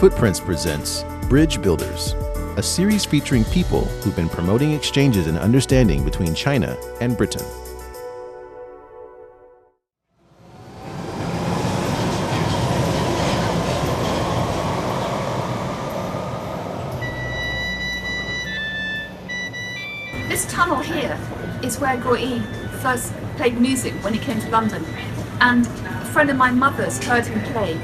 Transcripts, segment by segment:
Footprints presents Bridge Builders, a series featuring people who've been promoting exchanges and understanding between China and Britain. This tunnel here is where Guo Yi first played music when he came to London. And a friend of my mother's heard him play,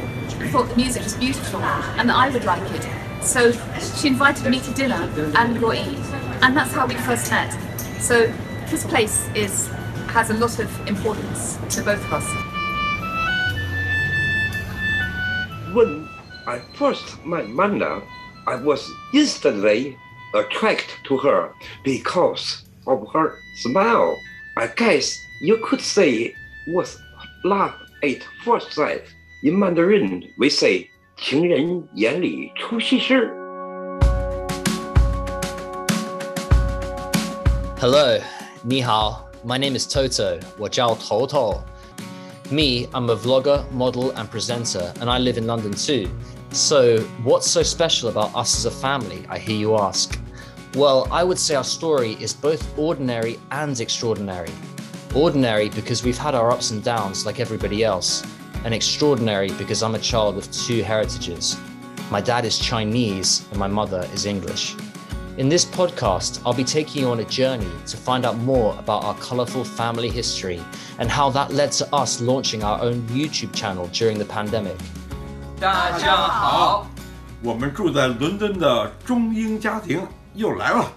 thought the music was beautiful and that I would like it. So she invited me to dinner and Guo Yi, and that's how we first met. So this place is has a lot of importance to both of us. When I first met Manda, I was instantly attracted to her because of her smile. I guess you could say it was love at first sight. In Mandarin, we say 情人眼里出西施. Hello, ni hao. My name is Toto, 我叫 Toto. Me, I'm a vlogger, model, and presenter, and I live in London too. So, what's so special about us as a family, I hear you ask? Well, I would say our story is both ordinary and extraordinary. Ordinary because we've had our ups and downs like everybody else, and extraordinary because I'm a child with two heritages. My dad is Chinese and my mother is English. In this podcast, I'll be taking you on a journey to find out more about our colourful family history and how that led to us launching our own YouTube channel during the pandemic. 大家好，我们住在伦敦的中英家庭又来了。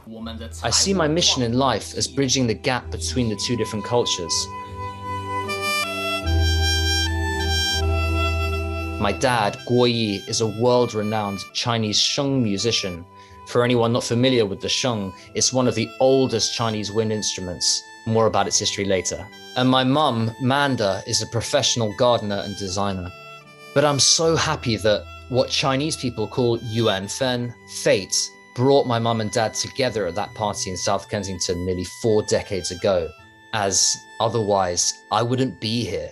I see my mission in life as bridging the gap between the two different cultures. My dad, Guo Yi, is a world renowned Chinese sheng musician. For anyone not familiar with the sheng, it's one of the oldest Chinese wind instruments. More about its history later. And my mum, Manda, is a professional gardener and designer. But I'm so happy that what Chinese people call Yuan Fen, fate, brought my mum and dad together at that party in South Kensington nearly four decades ago, as otherwise I wouldn't be here.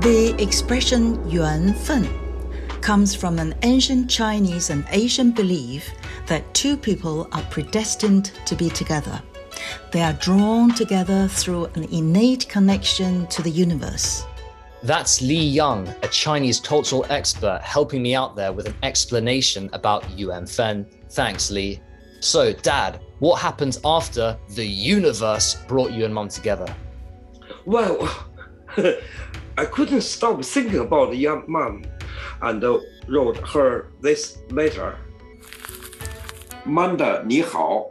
The expression Yuan Fen comes from an ancient Chinese and Asian belief that two people are predestined to be together. They are drawn together through an innate connection to the universe. That's Li Yang, a Chinese cultural expert, helping me out there with an explanation about Yuan Fen. Thanks, Li. So, Dad, what happens after the universe brought you and Mum together? Well, I couldn't stop thinking about the young mom and uh, wrote her this letter. Manda 你好，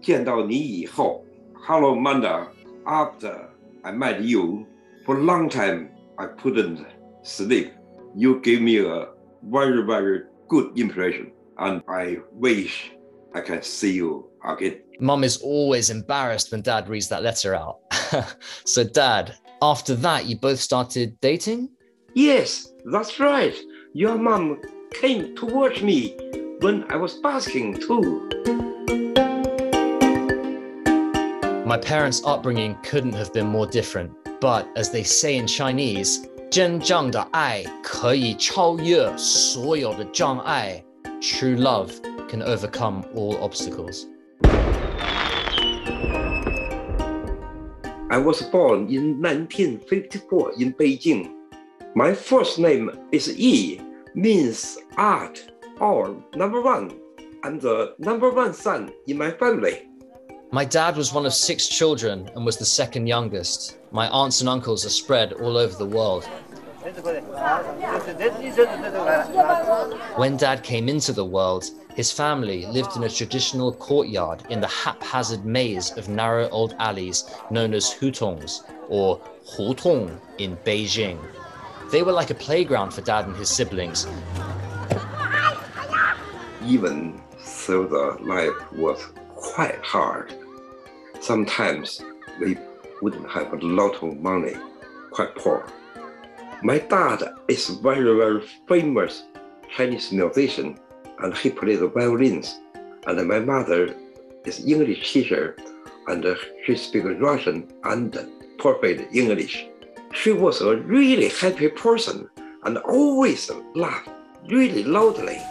见到你以后，Hello Manda. After I met you, for a long time I couldn't sleep. You gave me a very, very good impression, and I wish I can see you again. Mum is always embarrassed when Dad reads that letter out. so, Dad, after that, you both started dating? Yes, that's right. Your mom came to watch me when I was basking too. My parents' upbringing couldn't have been more different, but as they say in Chinese, 真正的爱可以超越所有的障碍. True love can overcome all obstacles. I was born in 1954 in Beijing. My first name is Yi, means art or number one. I'm the number one son in my family. My dad was one of six children and was the second youngest. My aunts and uncles are spread all over the world. When dad came into the world, his family lived in a traditional courtyard in the haphazard maze of narrow old alleys known as hutongs, or hutong in Beijing. They were like a playground for dad and his siblings. Even though the life was quite hard, sometimes we wouldn't have a lot of money, quite poor. My dad is very, very famous Chinese musician, and he plays violins. And my mother is English teacher, and she speaks Russian and perfect English. She was a really happy person and always laughed really loudly.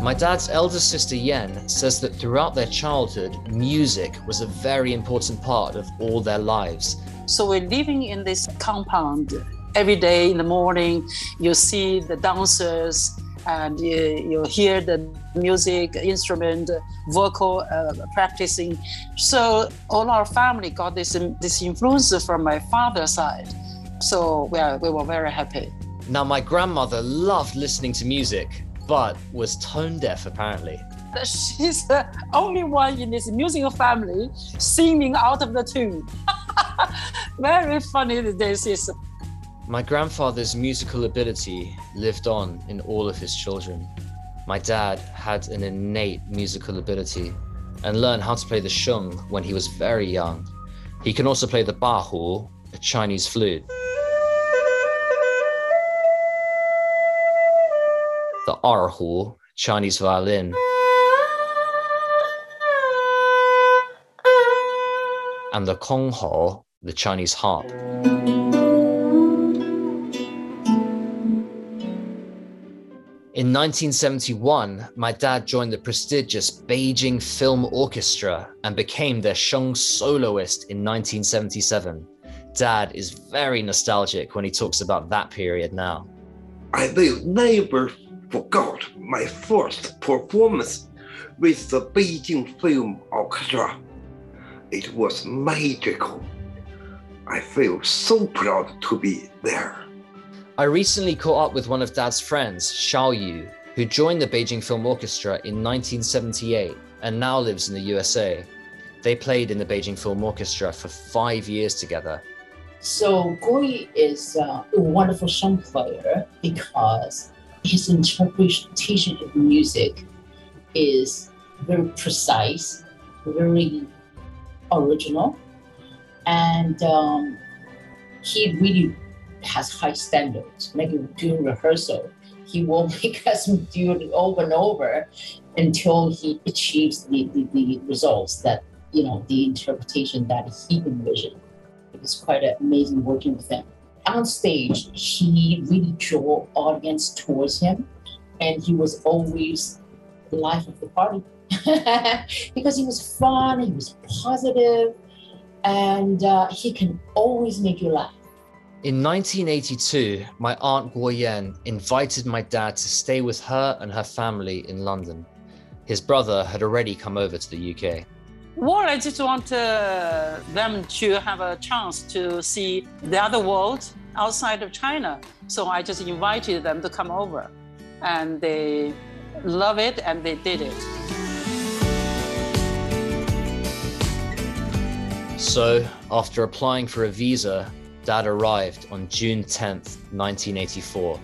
My dad's elder sister Yen says that throughout their childhood, music was a very important part of all their lives. So we're living in this compound. Every day in the morning, you see the dancers and you, you hear the music, instrument, vocal uh, practicing. So all our family got this, this influence from my father's side. So we, are, we were very happy. Now, my grandmother loved listening to music but was tone deaf apparently. She's the only one in this musical family singing out of the tune. Very funny this is. My grandfather's musical ability lived on in all of his children. My dad had an innate musical ability and learned how to play the sheng when he was very young. He can also play the bawu, a Chinese flute. The erhu, Chinese violin, and the konghou, the Chinese harp. In 1971, my dad joined the prestigious Beijing Film Orchestra and became their sheng soloist in 1977. Dad is very nostalgic when he talks about that period now. I will never forgot my first performance with the Beijing Film Orchestra. It was magical. I feel so proud to be there. I recently caught up with one of Dad's friends, Xiao Yu, who joined the Beijing Film Orchestra in 1978 and now lives in the USA. They played in the Beijing Film Orchestra for five years together. So Guo Yi is uh, a wonderful sheng player because his interpretation of music is very precise, very original, and um, he really has high standards. Maybe during rehearsal, he will make us do it over and over until he achieves the, the, the results that, you know, the interpretation that he envisioned. It was quite amazing working with him on stage, he really drew audience towards him, and he was always the life of the party because he was fun, he was positive, and uh, he can always make you laugh. In 1982, my aunt Guoyan invited my dad to stay with her and her family in London. His brother had already come over to the UK. Well, I just want uh, them to have a chance to see the other world outside of China. So I just invited them to come over. And they love it and they did it. So, after applying for a visa, Dad arrived on June 10th, 1984.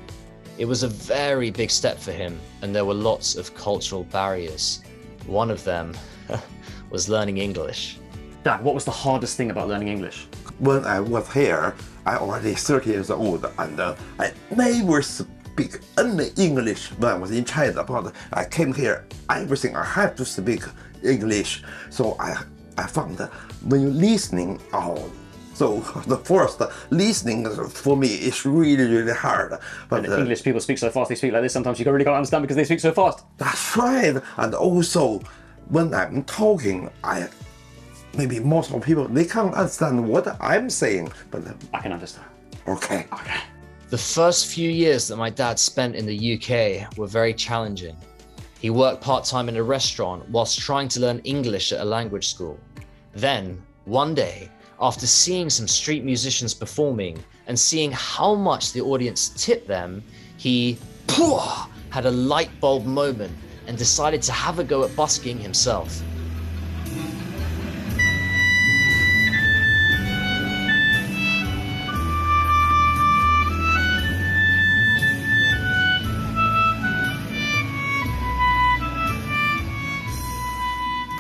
It was a very big step for him, and there were lots of cultural barriers. One of them was learning English. Dad, what was the hardest thing about learning English? When I was here, I already 30 years old and uh, I never speak any English when I was in China. But I came here, everything I have to speak English. So I, I found that when you're listening, oh, so the first listening for me is really, really hard. But uh, English people speak so fast, they speak like this. Sometimes you really can't understand because they speak so fast. That's right. And also, when I'm talking, I maybe most of people they can't understand what I'm saying, but I can understand. Okay. Okay. The first few years that my dad spent in the UK were very challenging. He worked part time in a restaurant whilst trying to learn English at a language school. Then, one day, after seeing some street musicians performing and seeing how much the audience tipped them, he had a light bulb moment and decided to have a go at busking himself.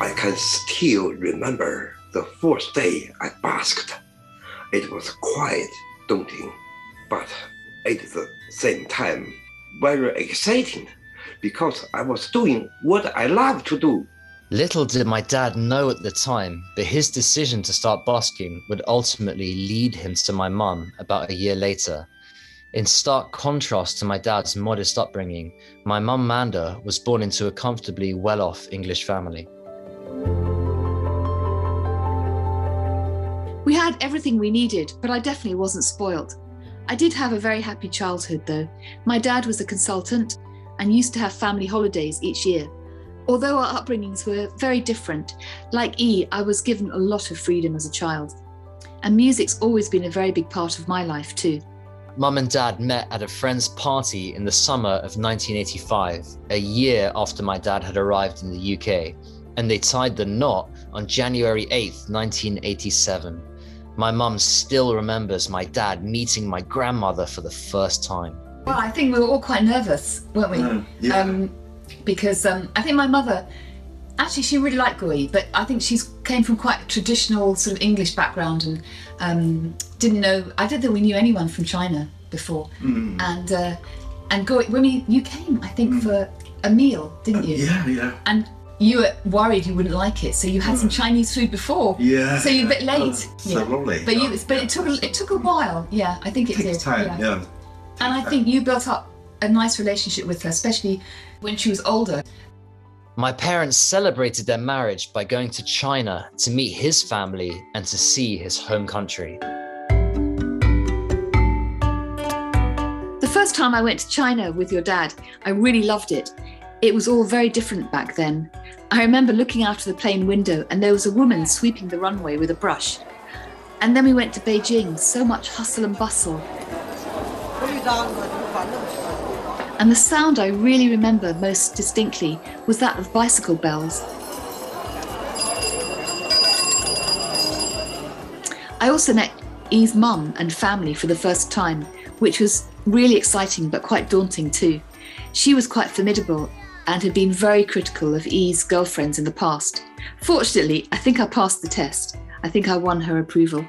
I can still remember the first day I basked. It was quite daunting, but at the same time, very exciting because I was doing what I love to do. Little did my dad know at the time, but his decision to start basking would ultimately lead him to my mum about a year later. In stark contrast to my dad's modest upbringing, my mum Manda was born into a comfortably well off English family. We had everything we needed, but I definitely wasn't spoiled. I did have a very happy childhood, though. My dad was a consultant and used to have family holidays each year. Although our upbringings were very different, like E, I was given a lot of freedom as a child. And music's always been a very big part of my life, too. Mum and dad met at a friend's party in the summer of 1985, a year after my dad had arrived in the UK, and they tied the knot on January 8th, 1987. My mum still remembers my dad meeting my grandmother for the first time. Well, I think we were all quite nervous, weren't we? Mm, yeah. Um, because um, I think my mother, actually, she really liked Guo Yi, but I think she's came from quite a traditional sort of English background and um, didn't know. I don't think we knew anyone from China before. Mm. And uh, and Guo Yi, when we you came, I think for a meal, didn't you? Yeah, yeah. And you were worried you wouldn't like it, so you had some Chinese food before. Yeah. So you're a bit Oh, late. so yeah. lovely. But you, but it took a, it took a while. Yeah, I think it takes did. time. yeah. Yeah. And I think you built up a nice relationship with her, especially when she was older. My parents celebrated their marriage by going to China to meet his family and to see his home country. The first time I went to China with your dad, I really loved it. It was all very different back then. I remember looking out of the plane window and there was a woman sweeping the runway with a brush. And then we went to Beijing, so much hustle and bustle. And the sound I really remember most distinctly was that of bicycle bells. I also met Yi's mum and family for the first time, which was really exciting but quite daunting too. She was quite formidable and had been very critical of Yi's girlfriends in the past. Fortunately, I think I passed the test. I think I won her approval.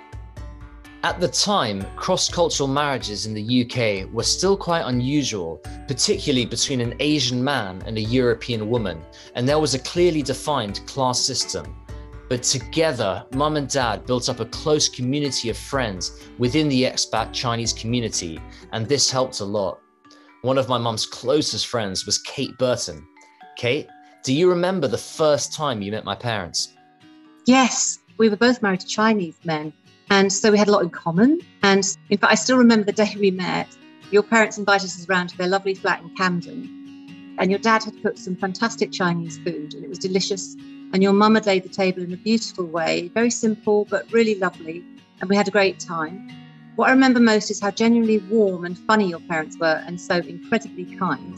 At the time, cross cultural marriages in the UK were still quite unusual, particularly between an Asian man and a European woman, and there was a clearly defined class system. But together, mum and dad built up a close community of friends within the expat Chinese community, and this helped a lot. One of my mum's closest friends was Kate Burton. Kate, do you remember the first time you met my parents? Yes, we were both married to Chinese men. And so we had a lot in common. And in fact, I still remember the day we met. Your parents invited us around to their lovely flat in Camden. And your dad had cooked some fantastic Chinese food, and it was delicious. And your mum had laid the table in a beautiful way, very simple, but really lovely. And we had a great time. What I remember most is how genuinely warm and funny your parents were, and so incredibly kind.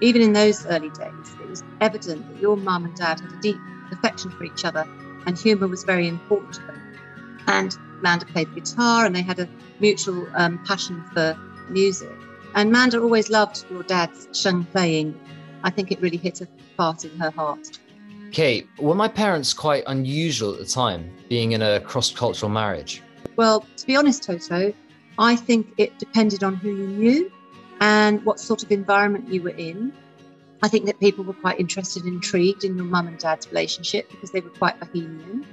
Even in those early days, it was evident that your mum and dad had a deep affection for each other, and humour was very important to them. And Manda played guitar, and they had a mutual um, passion for music. And Manda always loved your dad's sheng playing. I think it really hit a part in her heart. Kate, were my parents quite unusual at the time, being in a cross cultural marriage? Well, to be honest, Toto, I think it depended on who you knew and what sort of environment you were in. I think that people were quite interested and intrigued in your mum and dad's relationship because they were quite bohemian.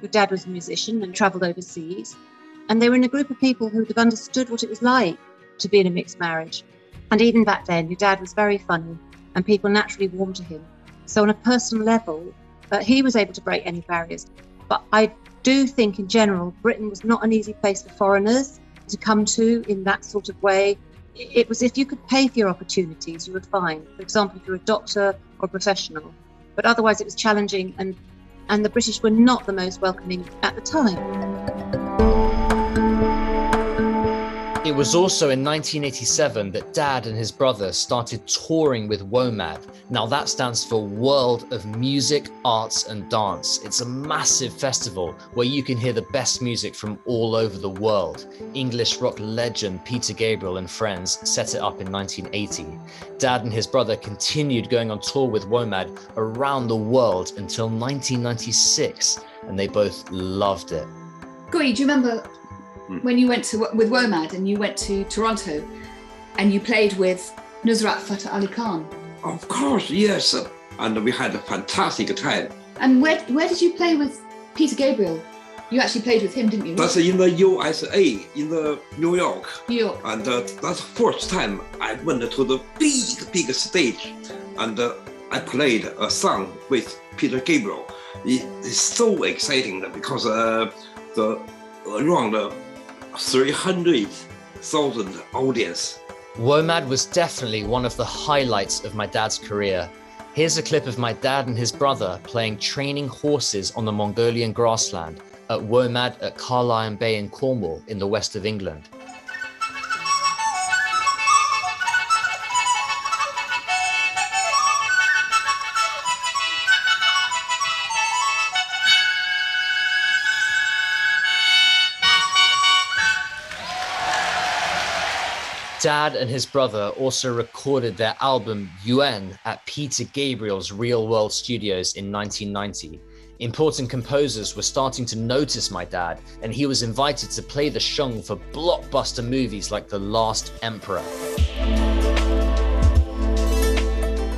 Your dad was a musician and travelled overseas. And they were in a group of people who would have understood what it was like to be in a mixed marriage. And even back then, your dad was very funny and people naturally warmed to him. So, on a personal level, uh, he was able to break any barriers. But I do think, in general, Britain was not an easy place for foreigners to come to in that sort of way. It was if you could pay for your opportunities, you would find, for example, if you're a doctor or a professional. But otherwise, it was challenging, and, and the British were not the most welcoming at the time. It was also in 1987 that Dad and his brother started touring with WOMAD. Now, that stands for World of Music, Arts and Dance. It's a massive festival where you can hear the best music from all over the world. English rock legend Peter Gabriel and friends set it up in 1980. Dad and his brother continued going on tour with WOMAD around the world until 1996, and they both loved it. Guo Yi, do you remember when you went to with WOMAD and you went to Toronto and you played with Nusrat Fateh Ali Khan? Of course, yes. And we had a fantastic time. And where where did you play with Peter Gabriel? You actually played with him, didn't you? That's in the USA, in the New York. New York. And uh, that's the first time I went to the big, big stage. And uh, I played a song with Peter Gabriel. It is so exciting because uh, the around uh, 300,000 audience. WOMAD was definitely one of the highlights of my dad's career. Here's a clip of my dad and his brother playing training horses on the Mongolian grassland at WOMAD at Carlyon Bay in Cornwall in the west of England. Dad and his brother also recorded their album Yuan at Peter Gabriel's Real World Studios in 1990. Important composers were starting to notice my dad, and he was invited to play the sheng for blockbuster movies like The Last Emperor.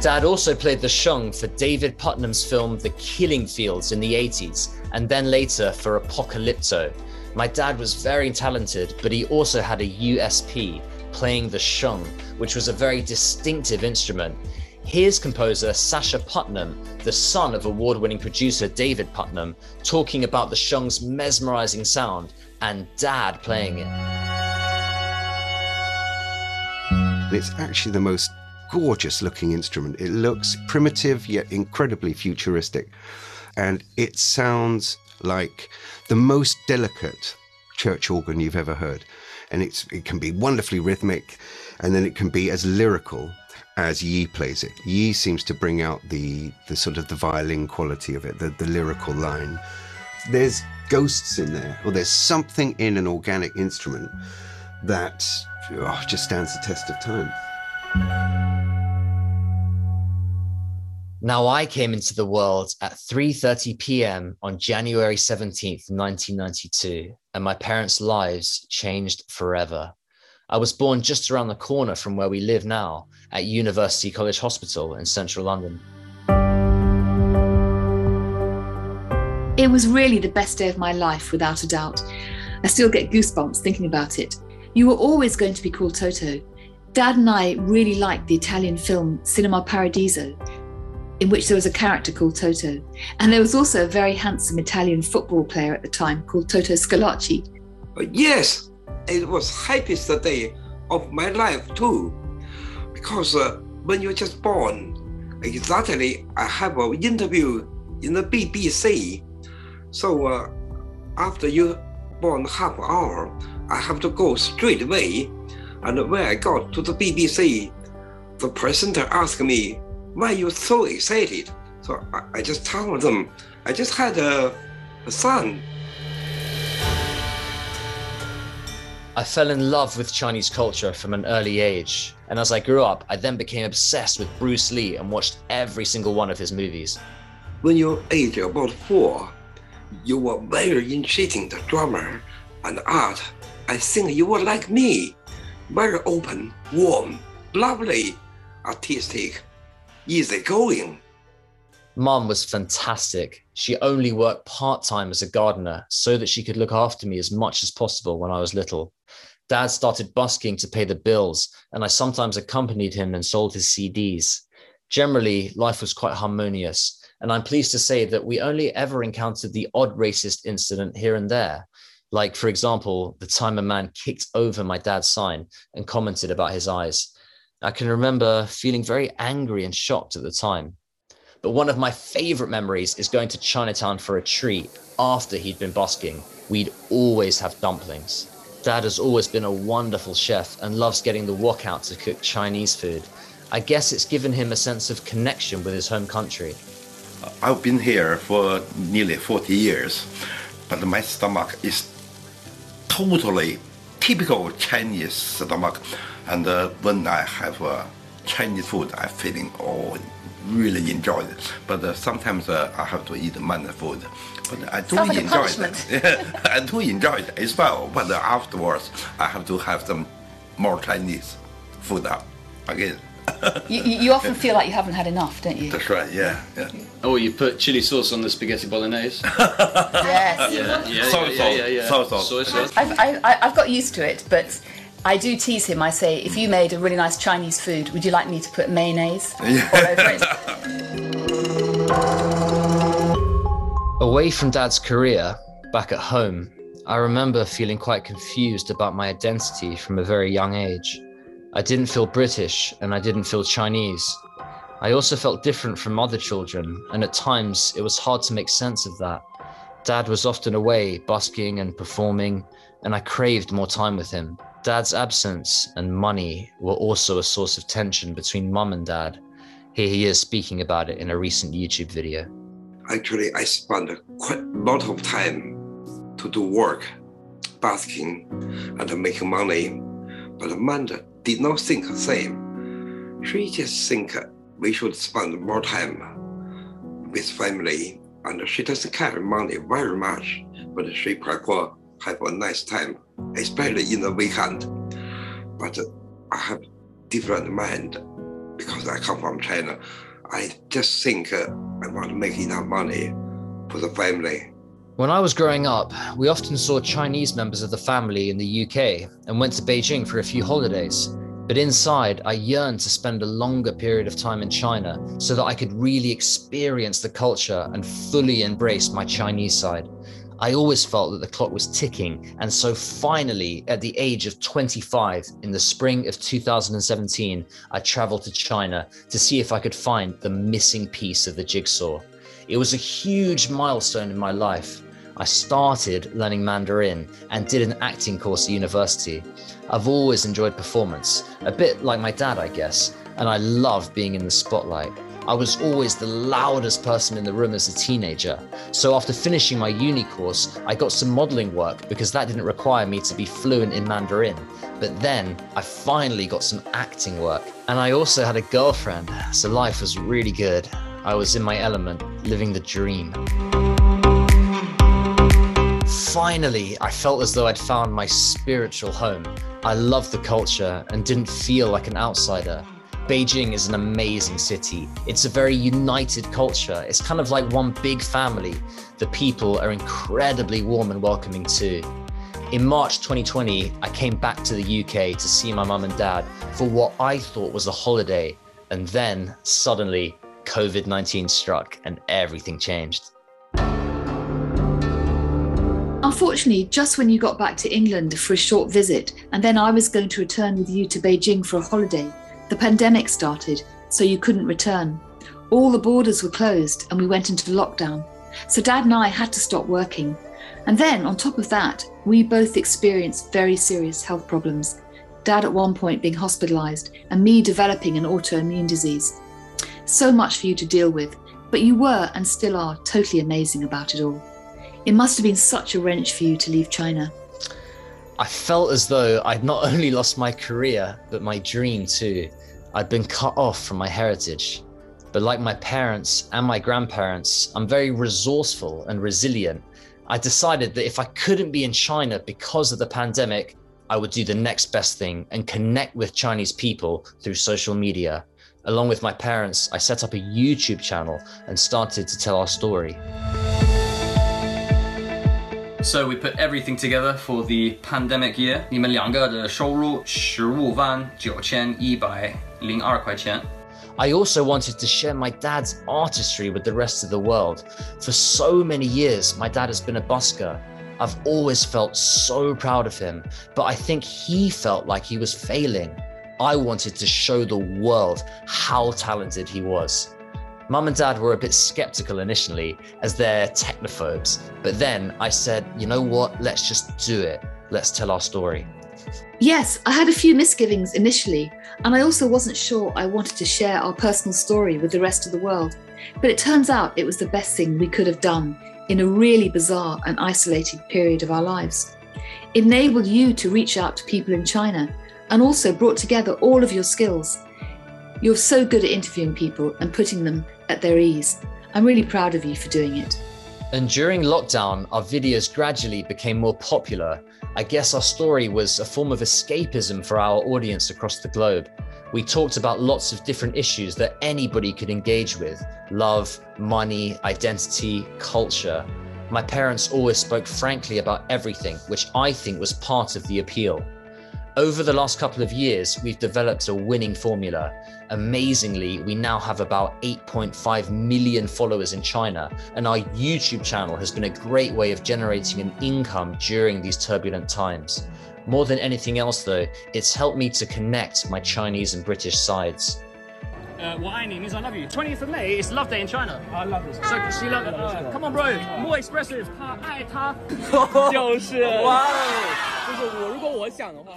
Dad also played the sheng for David Puttnam's film The Killing Fields in the 80s, and then later for Apocalypto. My dad was very talented, but he also had a USP, playing the sheng, which was a very distinctive instrument. Here's composer Sacha Puttnam, the son of award winning producer David Puttnam, talking about the sheng's mesmerizing sound and dad playing it. It's actually the most gorgeous looking instrument. It looks primitive yet incredibly futuristic. And it sounds like the most delicate church organ you've ever heard. And it's, it can be wonderfully rhythmic, and then it can be as lyrical as Yi plays it. Yi seems to bring out the the sort of the violin quality of it, the, the lyrical line. There's ghosts in there, or there's something in an organic instrument that oh, just stands the test of time. Now I came into the world at 3:30 p.m. on January 17th, 1992, and my parents' lives changed forever. I was born just around the corner from where we live now at University College Hospital in central London. It was really the best day of my life, without a doubt. I still get goosebumps thinking about it. You were always going to be called Toto. Dad and I really liked the Italian film Cinema Paradiso, in which there was a character called Toto. And there was also a very handsome Italian football player at the time called Toto Schillaci. Yes, it was happiest day of my life too, because uh, when you're just born, exactly, I have an interview in the BBC. So uh, after you born half hour, I have to go straight away. And when I got to the BBC, the presenter asked me, why are you so excited? So I, I just told them, I just had a, a son. I fell in love with Chinese culture from an early age, and as I grew up, I then became obsessed with Bruce Lee and watched every single one of his movies. When you're age about four, you were very interesting the drama and art. I think you were like me, very open, warm, lovely, artistic, easygoing. Mom was fantastic. She only worked part time as a gardener so that she could look after me as much as possible when I was little. Dad started busking to pay the bills, and I sometimes accompanied him and sold his CDs. Generally, life was quite harmonious, and I'm pleased to say that we only ever encountered the odd racist incident here and there. Like, for example, the time a man kicked over my dad's sign and commented about his eyes. I can remember feeling very angry and shocked at the time. But one of my favorite memories is going to Chinatown for a treat after he'd been busking. We'd always have dumplings. Dad has always been a wonderful chef and loves getting the wok out to cook Chinese food. I guess it's given him a sense of connection with his home country. I've been here for nearly 40 years, but my stomach is totally typical Chinese stomach. And uh, when I have uh, Chinese food, I'm feeling oh really enjoy it. But uh, sometimes uh, I have to eat Mandarin food. But I do Sounds enjoy punishment. it. I do enjoy it as well. But uh, afterwards, I have to have some more Chinese food up again. you, you you often feel like you haven't had enough, don't you? That's right. Yeah. Yeah. Oh, you put chili sauce on the spaghetti bolognese. Yes. yeah, yeah, Soy yeah, sauce, yeah, yeah. soy sauce. Soy sauce. I've, I, I- I've got used to it, but I do tease him. I say, if you mm. made a really nice Chinese food, would you like me to put mayonnaise all over it? Away from dad's career, back at home, I remember feeling quite confused about my identity from a very young age. I didn't feel British and I didn't feel Chinese. I also felt different from other children, and at times it was hard to make sense of that. Dad was often away, busking and performing, and I craved more time with him. Dad's absence and money were also a source of tension between mum and dad. Here he is speaking about it in a recent YouTube video. Actually, I spent quite a lot of time to do work, basking, and making money. But Amanda did not think the same. She just think we should spend more time with family, and she doesn't care money very much, but she prefer have a nice time, especially in the weekend. But I have different mind because I come from China. I just think uh, I want to make enough money for the family. When I was growing up, we often saw Chinese members of the family in the UK and went to Beijing for a few holidays. But inside, I yearned to spend a longer period of time in China so that I could really experience the culture and fully embrace my Chinese side. I always felt that the clock was ticking, and so finally, at the age of 25, in the spring of 2017, I traveled to China to see if I could find the missing piece of the jigsaw. It was a huge milestone in my life. I started learning Mandarin and did an acting course at university. I've always enjoyed performance, a bit like my dad, I guess, and I love being in the spotlight. I was always the loudest person in the room as a teenager. So after finishing my uni course, I got some modeling work because that didn't require me to be fluent in Mandarin. But then I finally got some acting work. And I also had a girlfriend, so life was really good. I was in my element, living the dream. Finally, I felt as though I'd found my spiritual home. I loved the culture and didn't feel like an outsider. Beijing is an amazing city. It's a very united culture. It's kind of like one big family. The people are incredibly warm and welcoming too. In March 2020, I came back to the UK to see my mum and dad for what I thought was a holiday. And then suddenly, COVID 19 struck and everything changed. Unfortunately, just when you got back to England for a short visit, and then I was going to return with you to Beijing for a holiday, the pandemic started, so you couldn't return. All the borders were closed and we went into lockdown. So Dad and I had to stop working. And then, on top of that, we both experienced very serious health problems. Dad at one point being hospitalized, and me developing an autoimmune disease. So much for you to deal with, but you were and still are totally amazing about it all. It must have been such a wrench for you to leave China. I felt as though I'd not only lost my career, but my dream too. I'd been cut off from my heritage. But like my parents and my grandparents, I'm very resourceful and resilient. I decided that if I couldn't be in China because of the pandemic, I would do the next best thing and connect with Chinese people through social media. Along with my parents, I set up a YouTube channel and started to tell our story. So we put everything together for the pandemic year. 你们两个的收入十五万九千一百零二块钱。 I also wanted to share my dad's artistry with the rest of the world. For so many years, my dad has been a busker. I've always felt so proud of him, but I think he felt like he was failing. I wanted to show the world how talented he was. Mum and dad were a bit skeptical initially as they're technophobes, but then I said, you know what, let's just do it. Let's tell our story. Yes, I had a few misgivings initially, and I also wasn't sure I wanted to share our personal story with the rest of the world. But it turns out it was the best thing we could have done in a really bizarre and isolated period of our lives. It enabled you to reach out to people in China and also brought together all of your skills. You're so good at interviewing people and putting them at their ease. I'm really proud of you for doing it. And during lockdown, our videos gradually became more popular. I guess our story was a form of escapism for our audience across the globe. We talked about lots of different issues that anybody could engage with love, money, identity, culture. My parents always spoke frankly about everything, which I think was part of the appeal. Over the last couple of years, we've developed a winning formula. Amazingly, we now have about 8.5 million followers in China, and our YouTube channel has been a great way of generating an income during these turbulent times. More than anything else, though, it's helped me to connect my Chinese and British sides Uh, 我爱你 means I love you. 20th of May is Love Day in China. I love this. So she love it. Uh, come on, bro. More expressive. 他爱他。就是哇就是我如果我想的话。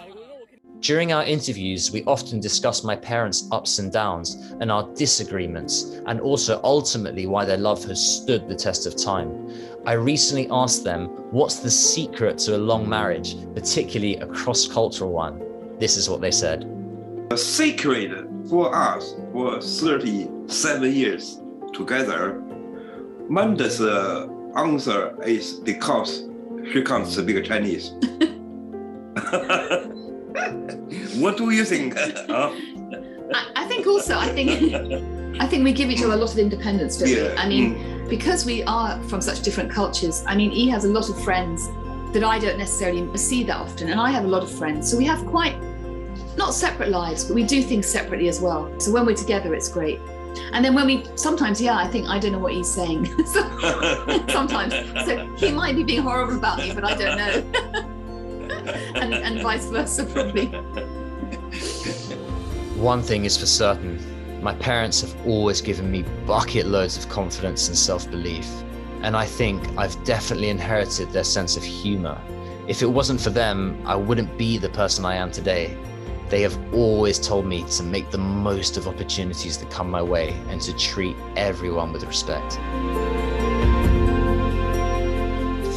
During our interviews, we often discuss my parents' ups and downs and our disagreements, and also ultimately why their love has stood the test of time. I recently asked them what's the secret to a long marriage, particularly a cross cultural one. This is what they said. The secret for us for 37 years together, Manda's uh, answer is because she can't speak Chinese. what do you think? I, I think also, I think, I think we give each other a lot of independence, don't we? Yeah, I mean, because we are from such different cultures. I mean, he has a lot of friends that I don't necessarily see that often, and I have a lot of friends. So we have quite not separate lives, but we do things separately as well. So when we're together, it's great. And then when we sometimes, yeah, I think I don't know what he's saying. so, sometimes, so he might be being horrible about me, but I don't know. and, and vice versa, probably. One thing is for certain my parents have always given me bucket loads of confidence and self belief. And I think I've definitely inherited their sense of humor. If it wasn't for them, I wouldn't be the person I am today. They have always told me to make the most of opportunities that come my way and to treat everyone with respect.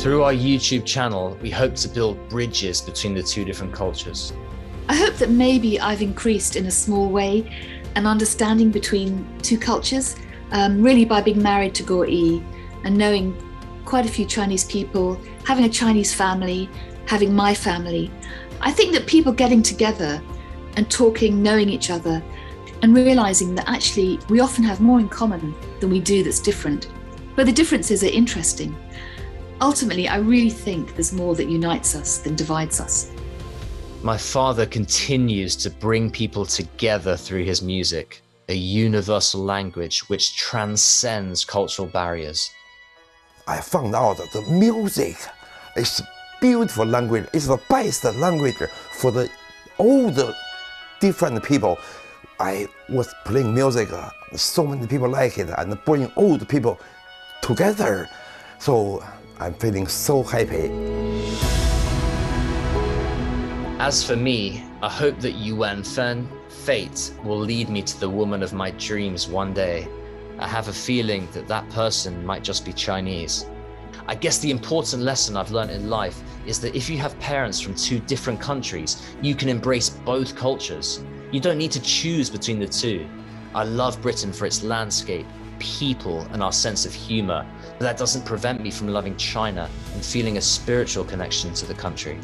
Through our YouTube channel, we hope to build bridges between the two different cultures. I hope that maybe I've increased in a small way an understanding between two cultures, um, really by being married to Guo Yi and knowing quite a few Chinese people, having a Chinese family, having my family. I think that people getting together and talking, knowing each other, and realizing that actually we often have more in common than we do that's different. But the differences are interesting. Ultimately, I really think there's more that unites us than divides us. My father continues to bring people together through his music, a universal language which transcends cultural barriers. I found out that the music is a beautiful language. It's the best language for the all the different people. I was playing music, uh, so many people like it, and bring old people together. So I'm feeling so happy. As for me, I hope that Yuan Fen, fate, will lead me to the woman of my dreams one day. I have a feeling that that person might just be Chinese. I guess the important lesson I've learned in life is that if you have parents from two different countries, you can embrace both cultures. You don't need to choose between the two. I love Britain for its landscape, people, and our sense of humor, but that doesn't prevent me from loving China and feeling a spiritual connection to the country.